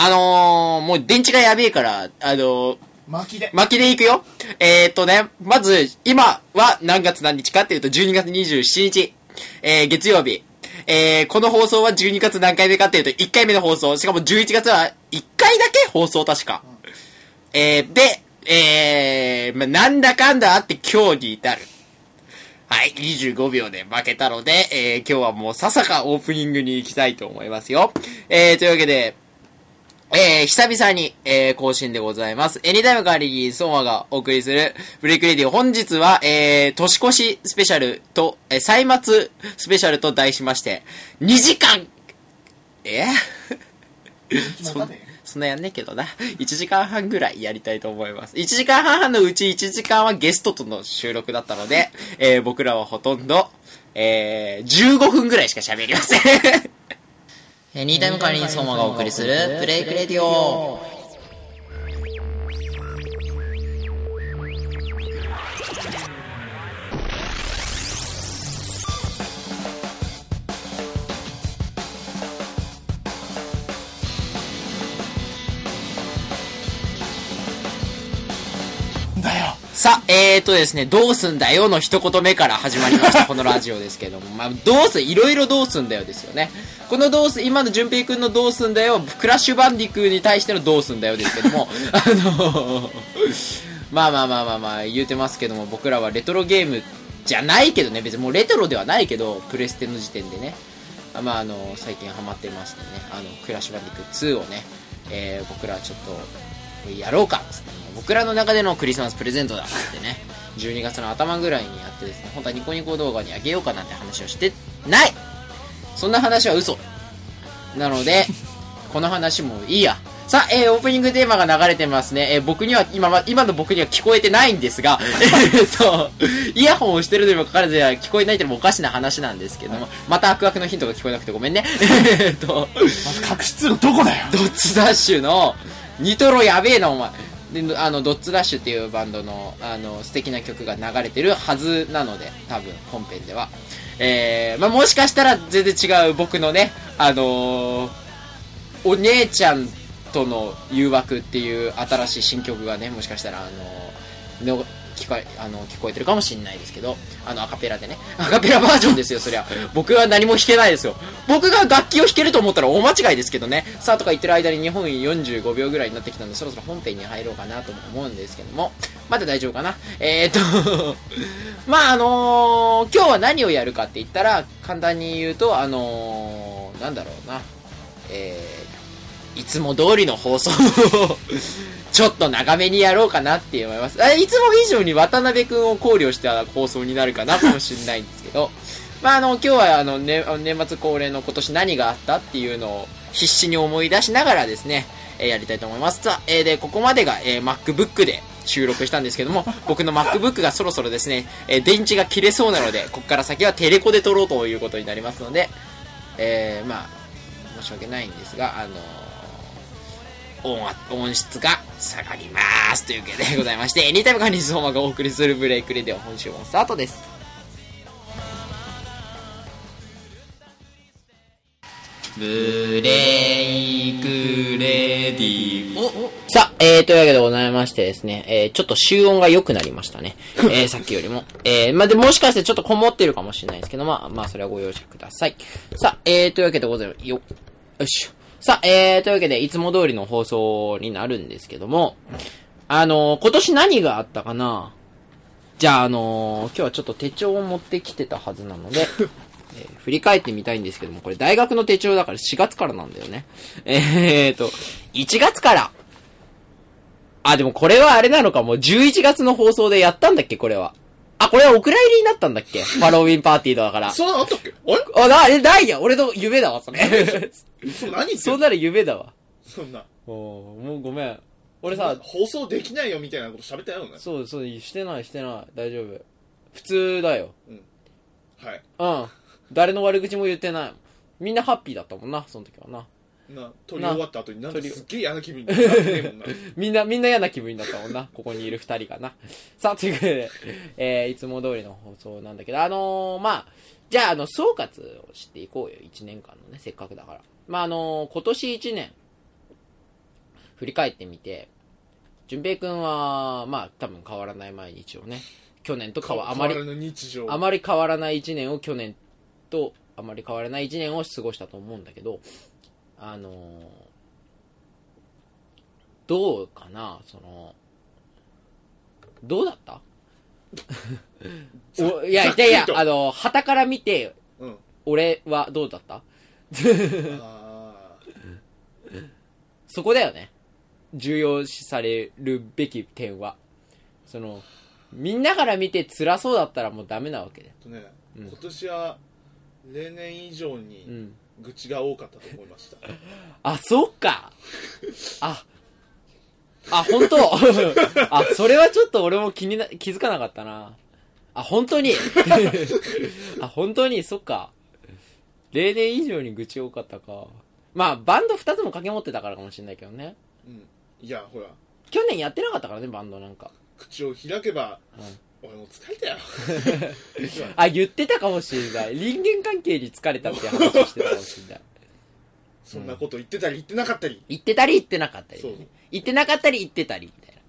あのー、もう電池がやべえから、あのー、巻きで。巻きでいくよ。えー、っとね、まず、今は何月何日かっていうと、12月27日、えー、月曜日。えー、この放送は12月何回目かっていうと、1回目の放送。しかも11月は1回だけ放送確か。えー、で、えー、まあ、なんだかんだあって今日に至る。はい、25秒で負けたので、えー、今日はもうささかオープニングに行きたいと思いますよ。えー、というわけで、えー、久々に、えー、更新でございます。エニタイム代わりにソーマがお送りするブレイクレディオ。本日は、えー、年越しスペシャルと、えー、歳末スペシャルと題しまして、2時間えそんそんなやんねえけどな。1時間半ぐらいやりたいと思います。1時間半のうち1時間はゲストとの収録だったので、えー、僕らはほとんど、えー、15分ぐらいしか喋りません。えー、ニータイム代わりにソーマがお送りするブレイクレディオ。さあ、えーとですね、どうすんだよの一言目から始まりました、このラジオですけども。まあ、どうす、いろいろどうすんだよですよね。このどうす、今の淳平くんのどうすんだよ、クラッシュバンディクーに対してのどうすんだよですけども、あの まあまあまあまあまあ言うてますけども、僕らはレトロゲームじゃないけどね、別にもうレトロではないけど、プレステの時点でね、あまああの、最近ハマってましてね、あの、クラッシュバンディクー2をね、えー、僕らはちょっと、やろうかっつって、僕らの中でのクリスマスプレゼントだっつってね、12月の頭ぐらいにやってですね、本当はニコニコ動画にあげようかなって話をしてないそんな話は嘘なので、この話もいいや。さあ、えー、オープニングテーマが流れてますね。えー、僕には、今は、今の僕には聞こえてないんですが、えっと、イヤホンをしてるのにもかかわらず聞こえないってのもおかしな話なんですけども、また悪悪のヒントが聞こえなくてごめんね。えっと、まず隠し通路どこだよ。ドッツダッシュの、ニトロやべえな、お前。で、あの、ドッツダッシュっていうバンドの、あの、素敵な曲が流れてるはずなので、多分、本編では。えー、まあ、もしかしたら全然違う僕のね、あのー、お姉ちゃんとの誘惑っていう新しい新曲がね、もしかしたら、あのー、の聞こえ、あの、聞こえてるかもしれないですけど、あの、アカペラでね。アカペラバージョンですよ、そりゃ。僕は何も弾けないですよ。僕が楽器を弾けると思ったら大間違いですけどね。さあとか言ってる間に日本45秒ぐらいになってきたんで、そろそろ本編に入ろうかなと思うんですけども。まだ大丈夫かな？えー、っと、まあ、あのー、今日は何をやるかって言ったら、簡単に言うと、あのー、なんだろうな。えー、いつも通りの放送をちょっと長めにやろうかなって思います。いつも以上に渡辺くんを考慮した放送になるかなかもしれないんですけど、まあ、あの、今日はあの、ね、年末恒例の今年何があったっていうのを必死に思い出しながらですね、えーやりたいと思います。さあ、えーで、ここまでが、えー MacBook で収録したんですけども、僕の MacBook がそろそろですね、え電池が切れそうなので、ここから先はテレコで撮ろうということになりますので、えーまあ、申し訳ないんですが、あの音圧音質が下がりますというわけでございまして、エニタイムカニズホーマがお送りするブレイクレディオ本週もスタートです。ブレイクレディオ。さあ、えー、というわけでございましてですね、えー、ちょっと集音が良くなりましたね。えー、さっきよりも。えー、まあ、で、もしかしてちょっとこもってるかもしれないですけど、まあ、まあ、それはご容赦ください。さあ、えー、というわけでございます。よ、よいしょ。さあ、えー、というわけで、いつも通りの放送になるんですけども、あのー、今年何があったかな？じゃあ、あのー、今日はちょっと手帳を持ってきてたはずなので、えー振り返ってみたいんですけども、これ大学の手帳だから4月からなんだよね。えーと、1月から。あ、でもこれはあれなのか、もう11月の放送でやったんだっけ、これは。あ、これはお蔵入りになったんだっけ？ハロウィンパーティーだから。そんなのあったっけ？あれ？あ、な、え、ないや、俺の夢だわ、それ。それ何言ってんのそんなの夢だわ。そんな。おーもうごめん。俺さ、放送できないよみたいなこと喋ったよね。そうそう、してない、してない。大丈夫。普通だよ。はい。うん。誰の悪口も言ってない。みんなハッピーだったもんな、その時はな。な、撮り終わった後になんかすっげえ嫌な気分になってねえもんな。みんな、みんな嫌な気分になったもんな。ここにいる二人がな。さあ、ということで、えー、いつも通りの放送なんだけど、あのー、まあ、じゃあ、あの、総括をしていこうよ。一年間のね、せっかくだから。まあ、あのー、今年一年、振り返ってみて、淳平くんは、まあ、多分変わらない毎日をね、去年と変わ、あまりあまり変わらない1年を去年とあまり変わらない1年を過ごしたと思うんだけどあのーどうかなそのどうだった？おいやいやいやあの旗から見てうん。俺はどうだった？あそこだよね。重要視されるべき点は。そのみんなから見て辛そうだったらもうダメなわけで。ね、うん。今年は例年以上うにん愚痴が多かったと思いました、あ、そっか。あ、あ、本当 あ、それはちょっと俺も気にな、気づかなかったな。あ、本当に あ、本当に、そっか。例年以上に愚痴多かったか。まあ、バンド2つも掛け持ってたからかもしれないけどね。うん、いやほら去年やってなかったからね、バンドなんか。口を開けば、うん俺も疲れたよ あ、言ってたかもしれない。人間関係に疲れたって話をしてたかもしれない。そんなこと言ってたり言ってなかったり、言ってたり言ってなかったり、そうね。言ってなかったり言ってたりみたいな。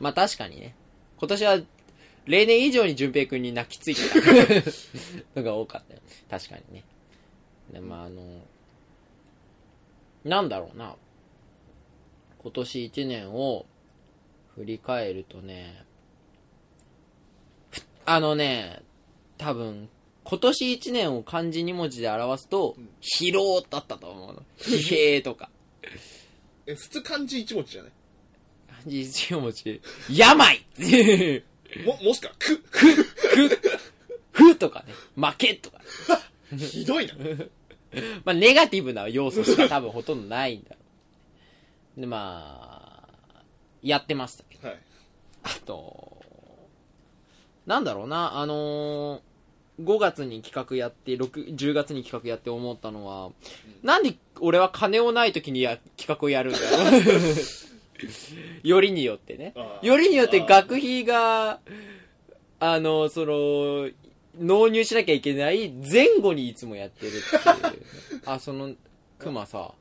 まあ確かにね。今年は例年以上に淳平くんに泣きついてた のが多かったよ。確かにね。でまああの、なんだろうな。今年一年を振り返るとね、ふあのね、多分、今年一年を漢字二文字で表すと、ん疲労だったと思うの。疲弊とか。え普通漢字一文字じゃない？漢字一文字、病ももしくはくふとかね、負けとか。ひどいなまあ、ネガティブな要素しか多分ほとんどないんだろう。で、まあ、やってましたけど。はいあと、なんだろうな、あのー5月に企画やって、6 10月に企画やって思ったのは、なんで俺は金をない時にや企画をやるんだろう よりによってね。よりによって学費が、あの、その、納入しなきゃいけない前後にいつもやってるっていう。あ、その、熊さ、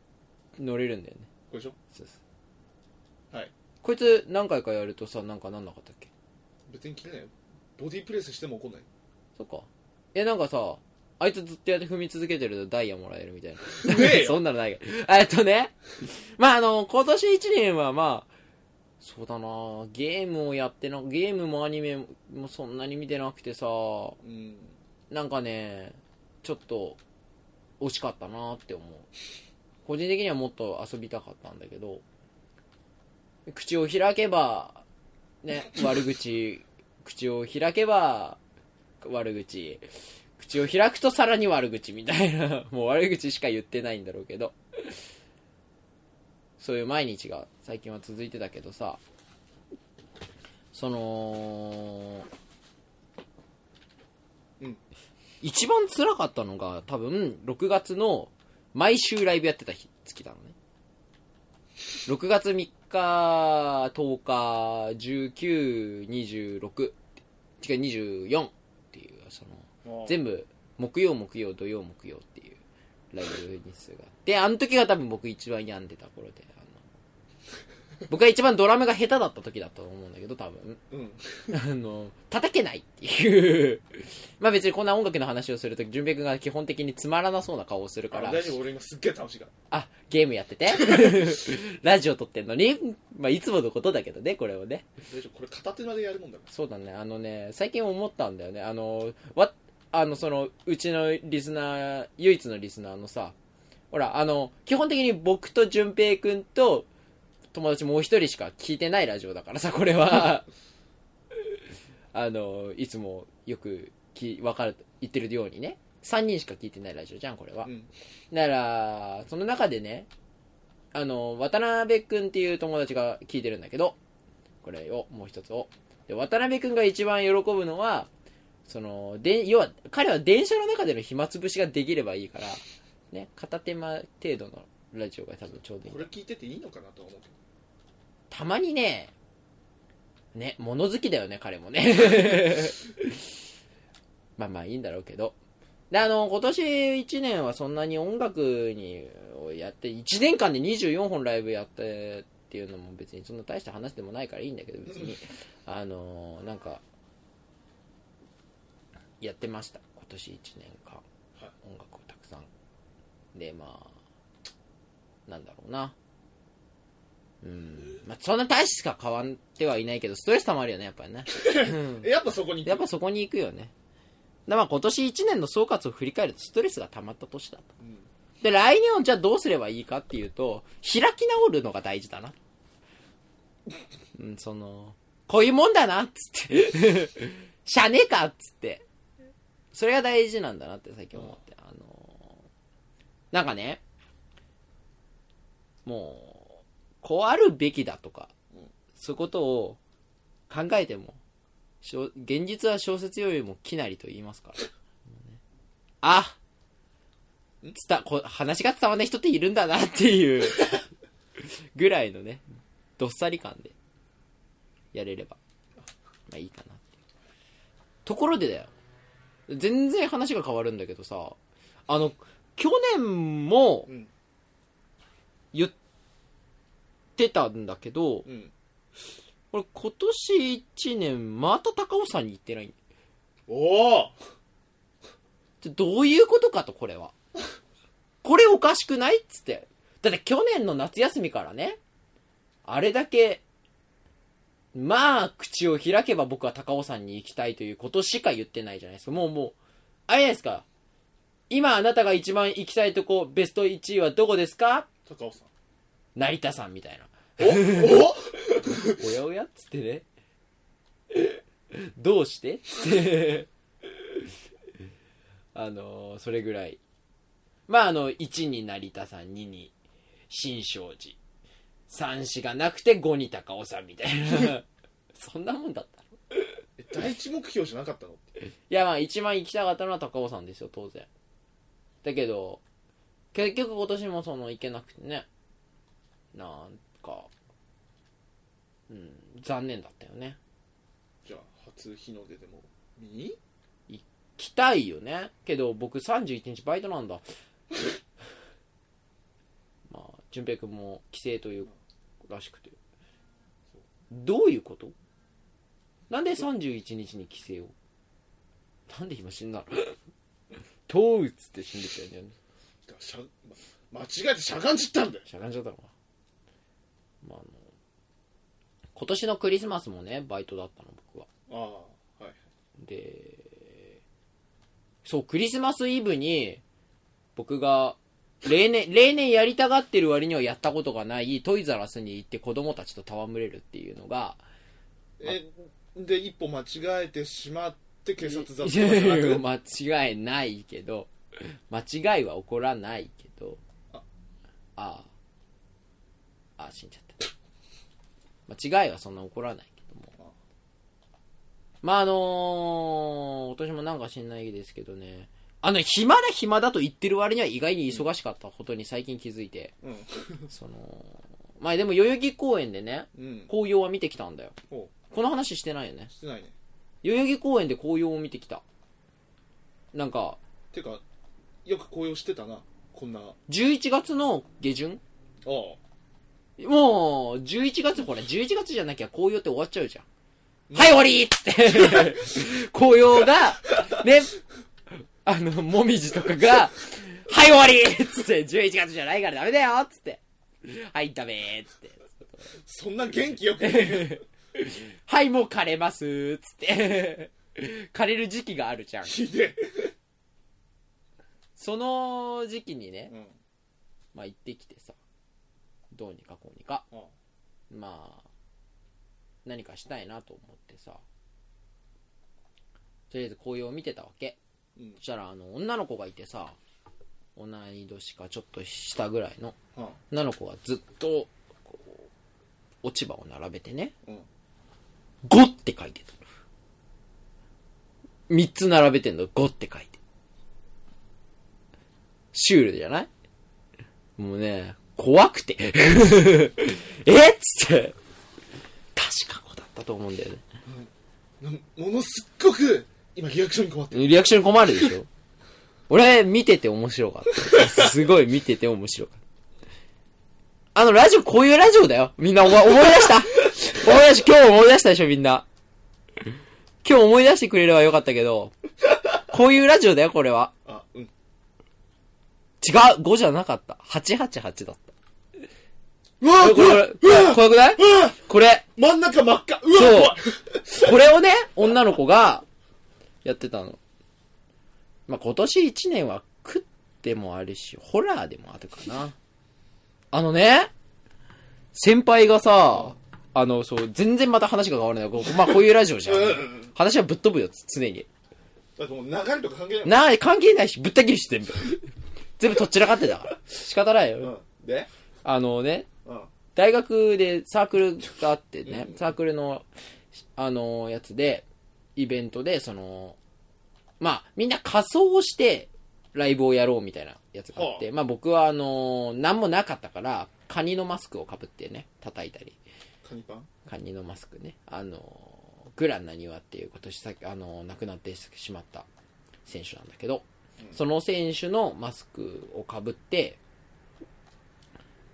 乗れるんだよね。これでしょ？そうそう。はい。こいつ何回かやるとさ、なんかなんなかったっけ？別に切れないよボディープレスしても怒んないそっか。え、なんかさ、あいつずっとやって踏み続けてるとダイヤもらえるみたいな。ねえよ そんなのないから。えっとね。まあ、あの、今年1年はまあ、そうだなゲームをやってな、ゲームもアニメもそんなに見てなくてさ、うんなんかね、ちょっと、惜しかったなって思う。個人的にはもっと遊びたかったんだけど、口を開けば、ね、悪口、口を開けば、悪口、口を開くとさらに悪口みたいな、もう悪口しか言ってないんだろうけど、そういう毎日が最近は続いてたけどさ、その、うん。一番辛かったのが多分6月の毎週ライブやってた日月なのね。6月3日10日1926違う24っていうその全部木曜木曜土曜木曜っていうライブ日数があってあの時が多分僕一番病んでた頃で 僕が一番ドラムが下手だった時だったと思うんだけど多分。うん。あの、叩けないっていう。まあ別にこんな音楽の話をするとき、淳平君が基本的につまらなそうな顔をするから、あ大丈夫俺今すっげえ楽しいからあ、ゲームやってて。ラジオ撮ってんのに、まあいつものことだけどね、これをね。大丈夫これ片手までやるもんだかそうだね、あのね、最近思ったんだよね。あの、わ、あの、その、うちのリスナー、唯一のリスナーのさ、ほら、あの、基本的に僕と淳平君と、友達もう一人しか聞いてないラジオだからさ、これは。あの、いつもよくき、わかる、言ってるようにね。3人しか聞いてないラジオじゃん、これは。らうんだから、その中でね、あの、渡辺くんっていう友達が聞いてるんだけど、これを、もう一つを。で、渡辺くんが一番喜ぶのは、その、で、要は、彼は電車の中での暇つぶしができればいいから、ね、片手間程度のラジオが多分ちょうどいいこ。れ聞いてていいのかなとは思うけどたまにね、ね、物好きだよね、彼もね。まあまあいいんだろうけど。で、あの、今年1年はそんなに音楽にをやって、1年間で24本ライブやってっていうのも別にそんな大した話でもないからいいんだけど、別に。あの、なんか、やってました。今年1年間。はい音楽をたくさん。で、まあ、なんだろうな。うん。まあ、そんな大しか変わってはいないけど、ストレス溜まるよね、やっぱりね。やっぱそこにやっぱそこに行くよね。だまあ今年1年の総括を振り返るとストレスが溜まった年だと。うんで、来年をじゃあどうすればいいかっていうと、開き直るのが大事だな。うん、その、こういうもんだなっつって。しゃねえかっつって。それが大事なんだなって最近思って。あのなんかね、もう、こうあるべきだとか、そういうことを考えても、現実は小説よりもきなりと言いますから。あ伝こ話が伝わらない人っているんだなっていうぐらいのね、どっさり感でやれれば、まあいいかなっていう。ところでだよ。全然話が変わるんだけどさ、あの、去年もうん言ってたんだけど、うんこれ今年1年また高尾山に行ってないおおどういうことかと、これは。これおかしくないっつって。だって去年の夏休みからね、あれだけ、まあ、口を開けば僕は高尾山に行きたいということしか言ってないじゃないですか。もうもう、あれじゃないですか。今あなたが一番行きたいとこ、ベスト1位はどこですか？高尾さん成田山みたいな。おお？おやおやっつってね。どうして？っつって。あのーそれぐらい。まあ、あの、1に成田さん、2に新勝寺。3子がなくて5に高尾山みたいな。そんなもんだったの？え第一目標じゃなかったの？いや、まあ、一番行きたかったのは高尾山ですよ、当然。だけど、結局今年もその行けなくてね。なんか、うん、残念だったよね。じゃあ初日の出でも見に？来たいよね。けど僕31日バイトなんだ。まあ淳平君も帰省というらしくて。どういうこと？なんで31日に帰省を？なんで今死んだの？とうっつって死んでたよね。間違えてしゃがんじったんだよ。しゃがんじゃったのか。なまああの今年のクリスマスもねバイトだったの僕は。ああはいで、そう、クリスマスイブに、僕が、例年、例年やりたがってる割にはやったことがないトイザラスに行って子供たちと戯れるっていうのが、えで一歩間違えてしまって警察だったいとかじゃなやいやく間違いないけど、間違いは起こらないけど、ああ。あ、あ死んじゃった。間違いはそんな起こらないけども。まああのー、今年もなんか知んないですけどね、あの、暇だ暇だと言ってる割には意外に忙しかったことに最近気づいて、うん。その、まあでも代々木公園でね、うん。紅葉は見てきたんだよ。おこの話してないよね。してないね。代々木公園で紅葉を見てきた。なんか、てかよく紅葉してたな。こんな。あ11月の下旬？あもう、11月、ほら、11月じゃなきゃ紅葉って終わっちゃうじゃん。はい、終わりっつって、紅葉が、ね、あの、もみじとかが、はい、終わりっつって、11月じゃないからダメだよっつって、はい、ダメっつって、そんな元気よくね。はい、もう枯れますっつって、枯れる時期があるじゃん。ひでえ。その時期にね、うん。まあ行ってきてさ、どうにかこうにか、あまあ、何かしたいなと思ってさ、とりあえず紅葉を見てたわけ。うん。そしたら、あの、女の子がいてさ、同い年かちょっと下ぐらいのあ女の子がずっと、こう、落ち葉を並べてね、うん。5って書いてたの。3つ並べてんの、5って書いて。シュールじゃない？もうね、怖くて。え？っつって。確か子だったと思うんだよね。なものすっごく今リアクションに困ってるリアクションに困るでしょ？俺、見てて面白かった。すごい見てて面白かった。あの、ラジオ、こういうラジオだよ。みんな思い出した思い出し、今日思い出したでしょ、みんな。今日思い出してくれればよかったけど、こういうラジオだよ、これは。違う !5 じゃなかった。888だった。うわこれ、怖くない？うわこれ、真ん中真っ赤うわそうこれをね、女の子が、やってたの。まあ、今年1年は食ってもあるし、ホラーでもあるかな。あのね、先輩がさ、あの、そう、全然また話が変わるんだよ。こうまあ、こういうラジオじゃん。話はぶっ飛ぶよ、常に。だってもう流れとか関係ないなあ、関係ないし、ぶった切るし、全部。全部とっちらかってたから。仕方ないよ。うん。で？あのね、うん。大学でサークルがあってね、サークルの、あの、やつで、イベントで、その、まあ、みんな仮装をして、ライブをやろうみたいなやつがあって、はまあ僕はあの、なんもなかったから、カニのマスクをかぶってね、叩いたり、カニパン？カニのマスクね、あの、グランなにわっていう今年さあの、亡くなってしまった選手なんだけど、うんその選手のマスクをかぶって、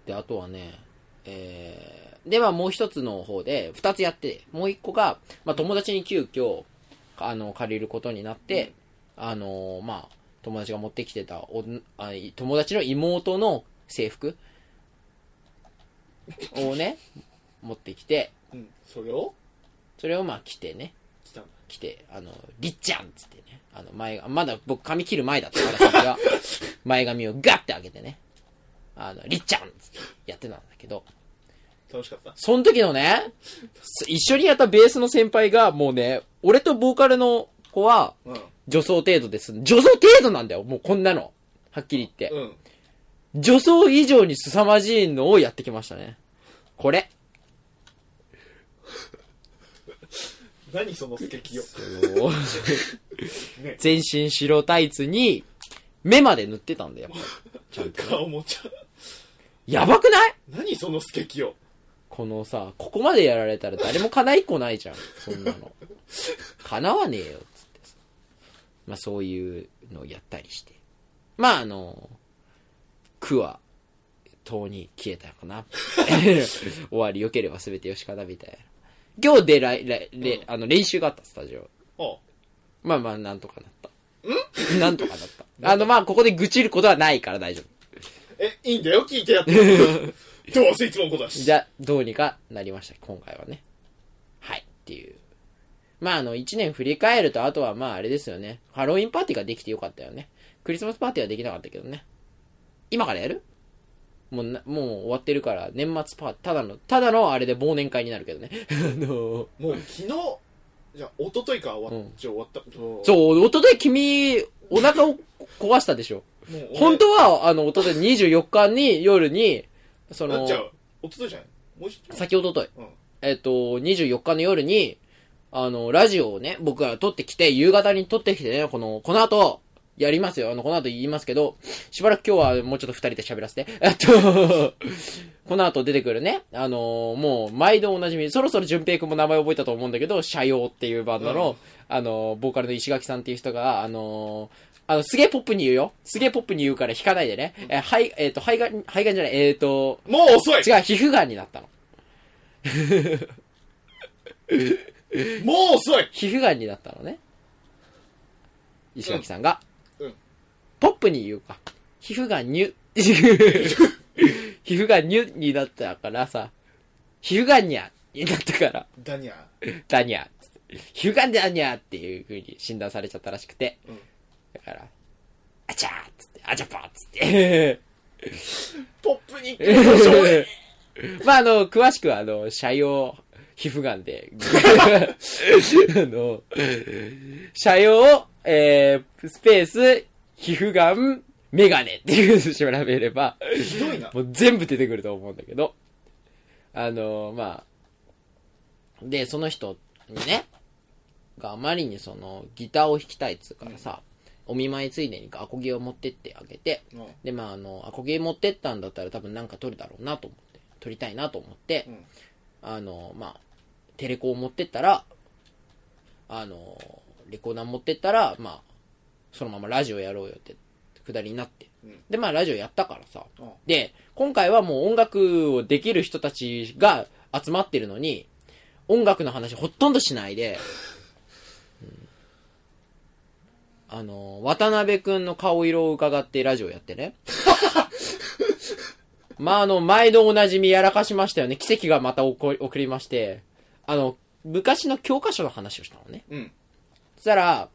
で、あとはね、えー、で、まあもう一つの方で、二つやって、もう一個が、まあ友達に急遽、あの、借りることになって、あのまあ、友達が持ってきてたおんあ、友達の妹の制服をね、持ってきて、うん。それを？それをまあ着てね、来たんだ。来て、あの、りっちゃんっつってね、あの、前が、まだ僕髪切る前だったから、それは、前髪をガッて上げてね、あの、りっちゃんってやってたんだけど、楽しかった？その時のね、一緒にやったベースの先輩が、もうね、俺とボーカルの子は、うん。女装程度です。女装程度なんだよ、もうこんなの。はっきり言って。うん。女装以上に凄まじいのをやってきましたね。これ。何その素敵よ。ね。全身白タイツに、目まで塗ってたんだよ、やっぱちゃんとね。顔もちゃ。やばくない？何その素敵よ。このさ、ここまでやられたら誰も叶いっこないじゃん。そんなの。叶わねえよ、つってさ。まあそういうのをやったりして。まああの、苦は、とうに消えたかな。終わり良ければ全てよしかな、みたいな。今日で来、来、れあの練習があった、スタジオ。あまあまあ、なんとかなった。ん？なんとかなった。あの、まあ、ここで愚痴ることはないから大丈夫。え、いいんだよ、聞いてやって。どうせいつものことだし。じゃあ、どうにかなりました、今回はね。はい、っていう。まあ、あの、一年振り返ると、あとはまあ、あれですよね。ハロウィンパーティーができてよかったよね。クリスマスパーティーはできなかったけどね。今からやる？もうな、もう終わってるから、年末パーティー、ただの、ただのあれで忘年会になるけどね。あの、もう昨日、じゃあ、一昨日か終わっ、うんじゃあ終わった。そう。そう、おととい君、お腹を壊したでしょ。本当は、あの、おととい24日に夜に、そのあじゃ、あ、一昨日じゃない？もう一日？先おととい、うん。えっと、24日の夜に、あの、ラジオをね、僕が撮ってきて、夕方に撮ってきてね、この、この後、やりますよ。あの、この後言いますけど、しばらく今日はもうちょっと二人で喋らせて。えっと、この後出てくるね、あのもう、毎度おなじみ、そろそろ淳平くんも名前覚えたと思うんだけど、社用っていうバンドの、うんあのボーカルの石垣さんっていう人が、あのあの、すげえポップに言うよ。すげえポップに言うから弾かないでね。え、はい、えっ、と、肺がん、肺がんじゃない、えっ、と、もう遅い違う、皮膚がんになったの。もう遅い 皮膚がんになったのね。石垣さんが。うんうんポップに言うか。皮膚がんにゅ、皮膚がんにゅになったからさ、皮膚がんにゃになったから、ダニャ？だにゃつって皮膚がんだにゃっていう風に診断されちゃったらしくて。うん。だから、あちゃーっつって、あちゃぱーっつって。ポップに行って遅い。まあ、あの、詳しくは、あの、社用皮膚がんで、あの、社用、えー、スペース、皮膚がん、メガネっていう調べれば、ひどいな。もう全部出てくると思うんだけど、あの、まあ、で、その人にね、があまりにその、ギターを弾きたいっつうからさ、お見舞いついでにアコギを持ってってあげて、うん。で、まあ、あの、アコギ持ってったんだったら多分なんか撮るだろうなと思って、撮りたいなと思って、うん。あの、まあ、テレコを持ってったら、あの、レコーダー持ってったら、まあ、そのままラジオやろうよって、くだりになって。うんで、まあラジオやったからさ。あで、今回はもう音楽をできる人たちが集まってるのに、音楽の話ほとんどしないで、うんあの、渡辺くんの顔色を伺ってラジオやってね。まあ、あの、毎度おなじみやらかしましたよね。奇跡がまた起こり、起こりまして、あの、昔の教科書の話をしたのね。うんそしたら、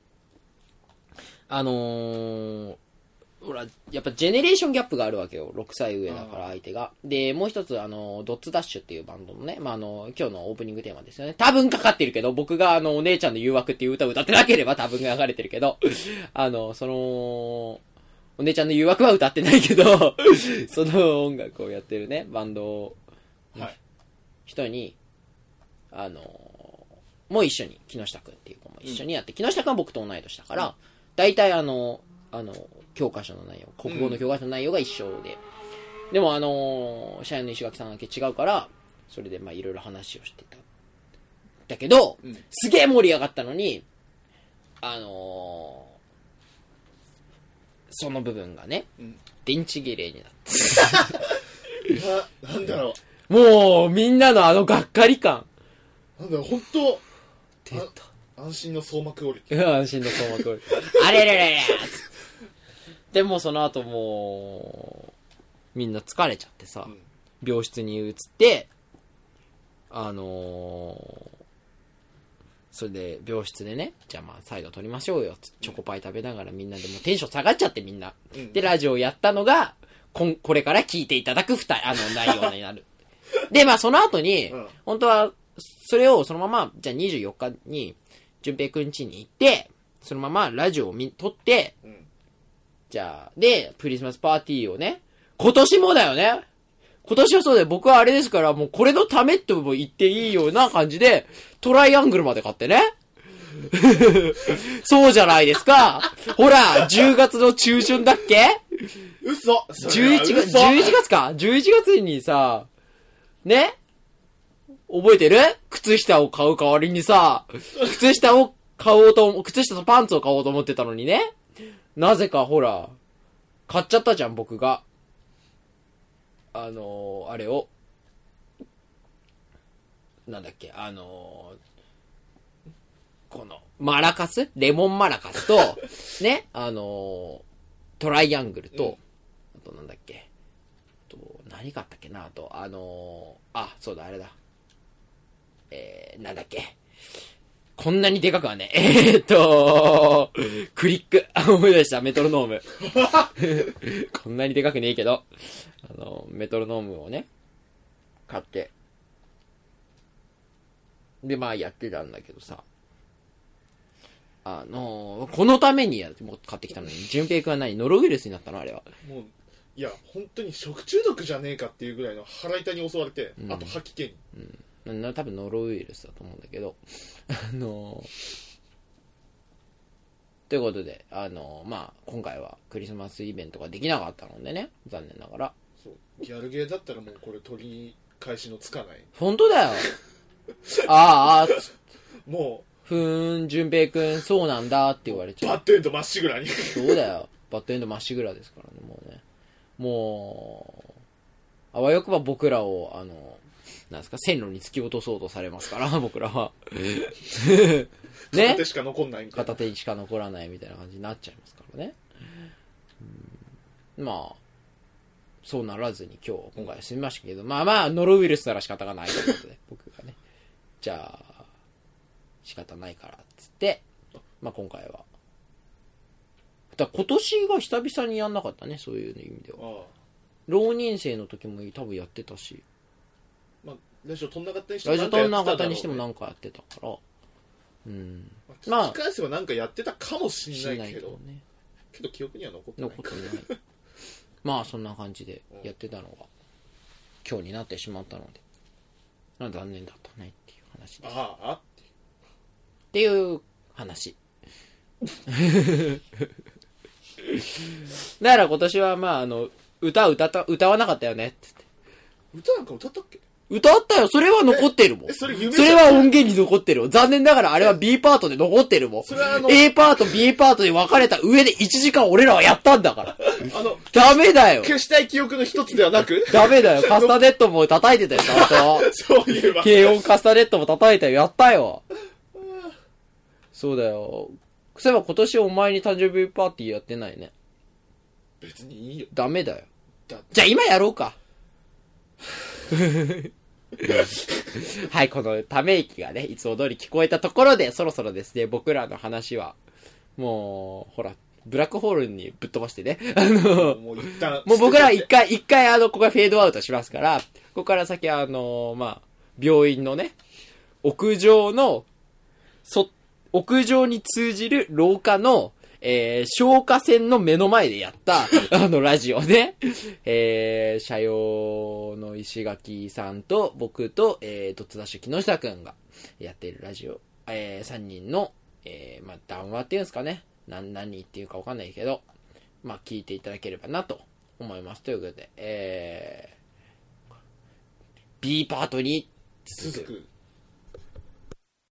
あのー、ほら、やっぱジェネレーションギャップがあるわけよ。6歳上だから相手が。で、もう一つ、あの、ドッツダッシュっていうバンドのね、まあ、あの、今日のオープニングテーマですよね。多分かかってるけど、僕があの、お姉ちゃんの誘惑っていう歌を歌ってなければ多分が流れてるけど、あの、その、お姉ちゃんの誘惑は歌ってないけど、その音楽をやってるね、バンドはい人に、あのもう一緒に、木下くんっていう子も一緒にやって、木下くんは僕と同い年だから、大体あの、あの、教科書の内容、国語の教科書の内容が一緒で、でもあの、社員の石垣さんだけ違うから、それでまあいろいろ話をしてた。だけど、うんすげえ盛り上がったのに、あのその部分がね、うん電池切れになって。ななんだろもう、みんなのあのがっかり感。うなんだろう本当出た。安心の相馬クオリテうん 安心の相馬くあれれれれでもその後もう、みんな疲れちゃってさ、ィ、うん。病室に移って、あのーそれで病室でね、じゃあまあ再度撮りましょうよ、チョコパイ食べながらみんなでもうテンション下がっちゃってみんな。うん。で、ラジオをやったのが、こん、これから聞いていただく二人、あの内容になる。で、まあその後に、うん。本当は、それをそのまま、じゃあ24日に、淳平くん家に行って、そのままラジオを見、撮って、うんじゃあ、で、クリスマスパーティーをね、今年もだよね今年はそうだよ。僕はあれですから、もうこれのためとも言っていいような感じで、トライアングルまで買ってね。そうじゃないですか。ほら、10月の中旬だっけ？嘘それは ?11 月、嘘11月か ?11 月にさ、ね？覚えてる？靴下を買う代わりにさ、靴下を買おうと、靴下とパンツを買おうと思ってたのにね。なぜかほら、買っちゃったじゃん、僕が。あのー、あれを。なんだっけ、あのー、この、マラカス？レモンマラカスと、ね、あのー、トライアングルと、うんあとなんだっけ、あと、何があったっけな、あと、あのー、あ、そうだ、あれだ。えー、なんだっけ。こんなにでかくはね。えーっと、クリック。あ、思い出した、メトロノーム。こんなにでかくねえけど、あの、メトロノームをね、買って。で、まあやってたんだけどさ。あのこのためにやもう買ってきたのに、淳平くんは何？ノロウイルスになったの？あれは。もういや本当に食中毒じゃねえかっていうぐらいの腹痛に襲われて、うんあと吐き気にな多分ノロウイルスだと思うんだけど。あのということで、あのまあ、今回はクリスマスイベントができなかったのでね、残念ながら。そうギャルゲーだったらもうこれ取り返しのつかない本当だよ。ああ、もふーん、淳平くん、そうなんだって言われうちゃう。バッドエンドまっしぐらにそうだよ。バッドエンドまっしぐらですからね、もうね。もう、あわよくば僕らを、あの、なんですか、線路に突き落とそうとされますから、僕らは。ね？片手しか残んないみたいな片手にしか残らないみたいな感じになっちゃいますからね。うんまあ、そうならずに今日、今回は済みましたけど、まあまあ、ノロウイルスなら仕方がないということで、僕がね。じゃあ、仕方ないから、っつって、まあ今回は。だ今年が久々にやんなかったね、そういう意味では。ああ浪人生の時も多分やってたし、まあラジオ飛んなかったにしてラジオトンなかやってたにしてもなんかやってたから、うん。まあまあ聞き返せばなんかやってたかもししれないけどね。けど記憶には残ってない残ってない。まあそんな感じでやってたのが今日になってしまったので、まあ残念だったねっていう話です。っああていう話。だから今年はまああの、歌歌った、歌わなかったよねって歌なんか歌ったっけ？歌ったよ。それは残ってるもん。えそれ夢それは音源に残ってるよ。残念ながらあれは B パートで残ってるもん。それはあの A パート、B パートで分かれた上で1時間俺らはやったんだから。あの、ダメだよ。消したい記憶の一つではなく？ダメだよ。カスタネットも叩いてたよ、ちゃんと。そういえば。軽音カスタネットも叩いたよ。やったよ。そうだよ。そういえば今年お前に誕生日パーティーやってないね。別にいいよ。ダメだよ。だじゃあ今やろうか。はい、このため息がね、いつも通り聞こえたところで、そろそろですね、僕らの話は、もう、ほら、ブラックホールにぶっ飛ばしてね。あの、もう一旦。もう僕ら一回、一回あの、ここがフェードアウトしますから、ここから先あの、まあ、病院のね、屋上の、そ、屋上に通じる廊下の、えー、消火栓の目の前でやった、あの、ラジオね。えー、社用の石垣さんと、僕と、えー、ドッツダッシュ木下くんがやっているラジオ、えー、3人の、えー、まあ、談話っていうんですかね。何、何っていうかわかんないけど、まあ、聞いていただければなと思います。ということで、えー、B パートに続く。続く。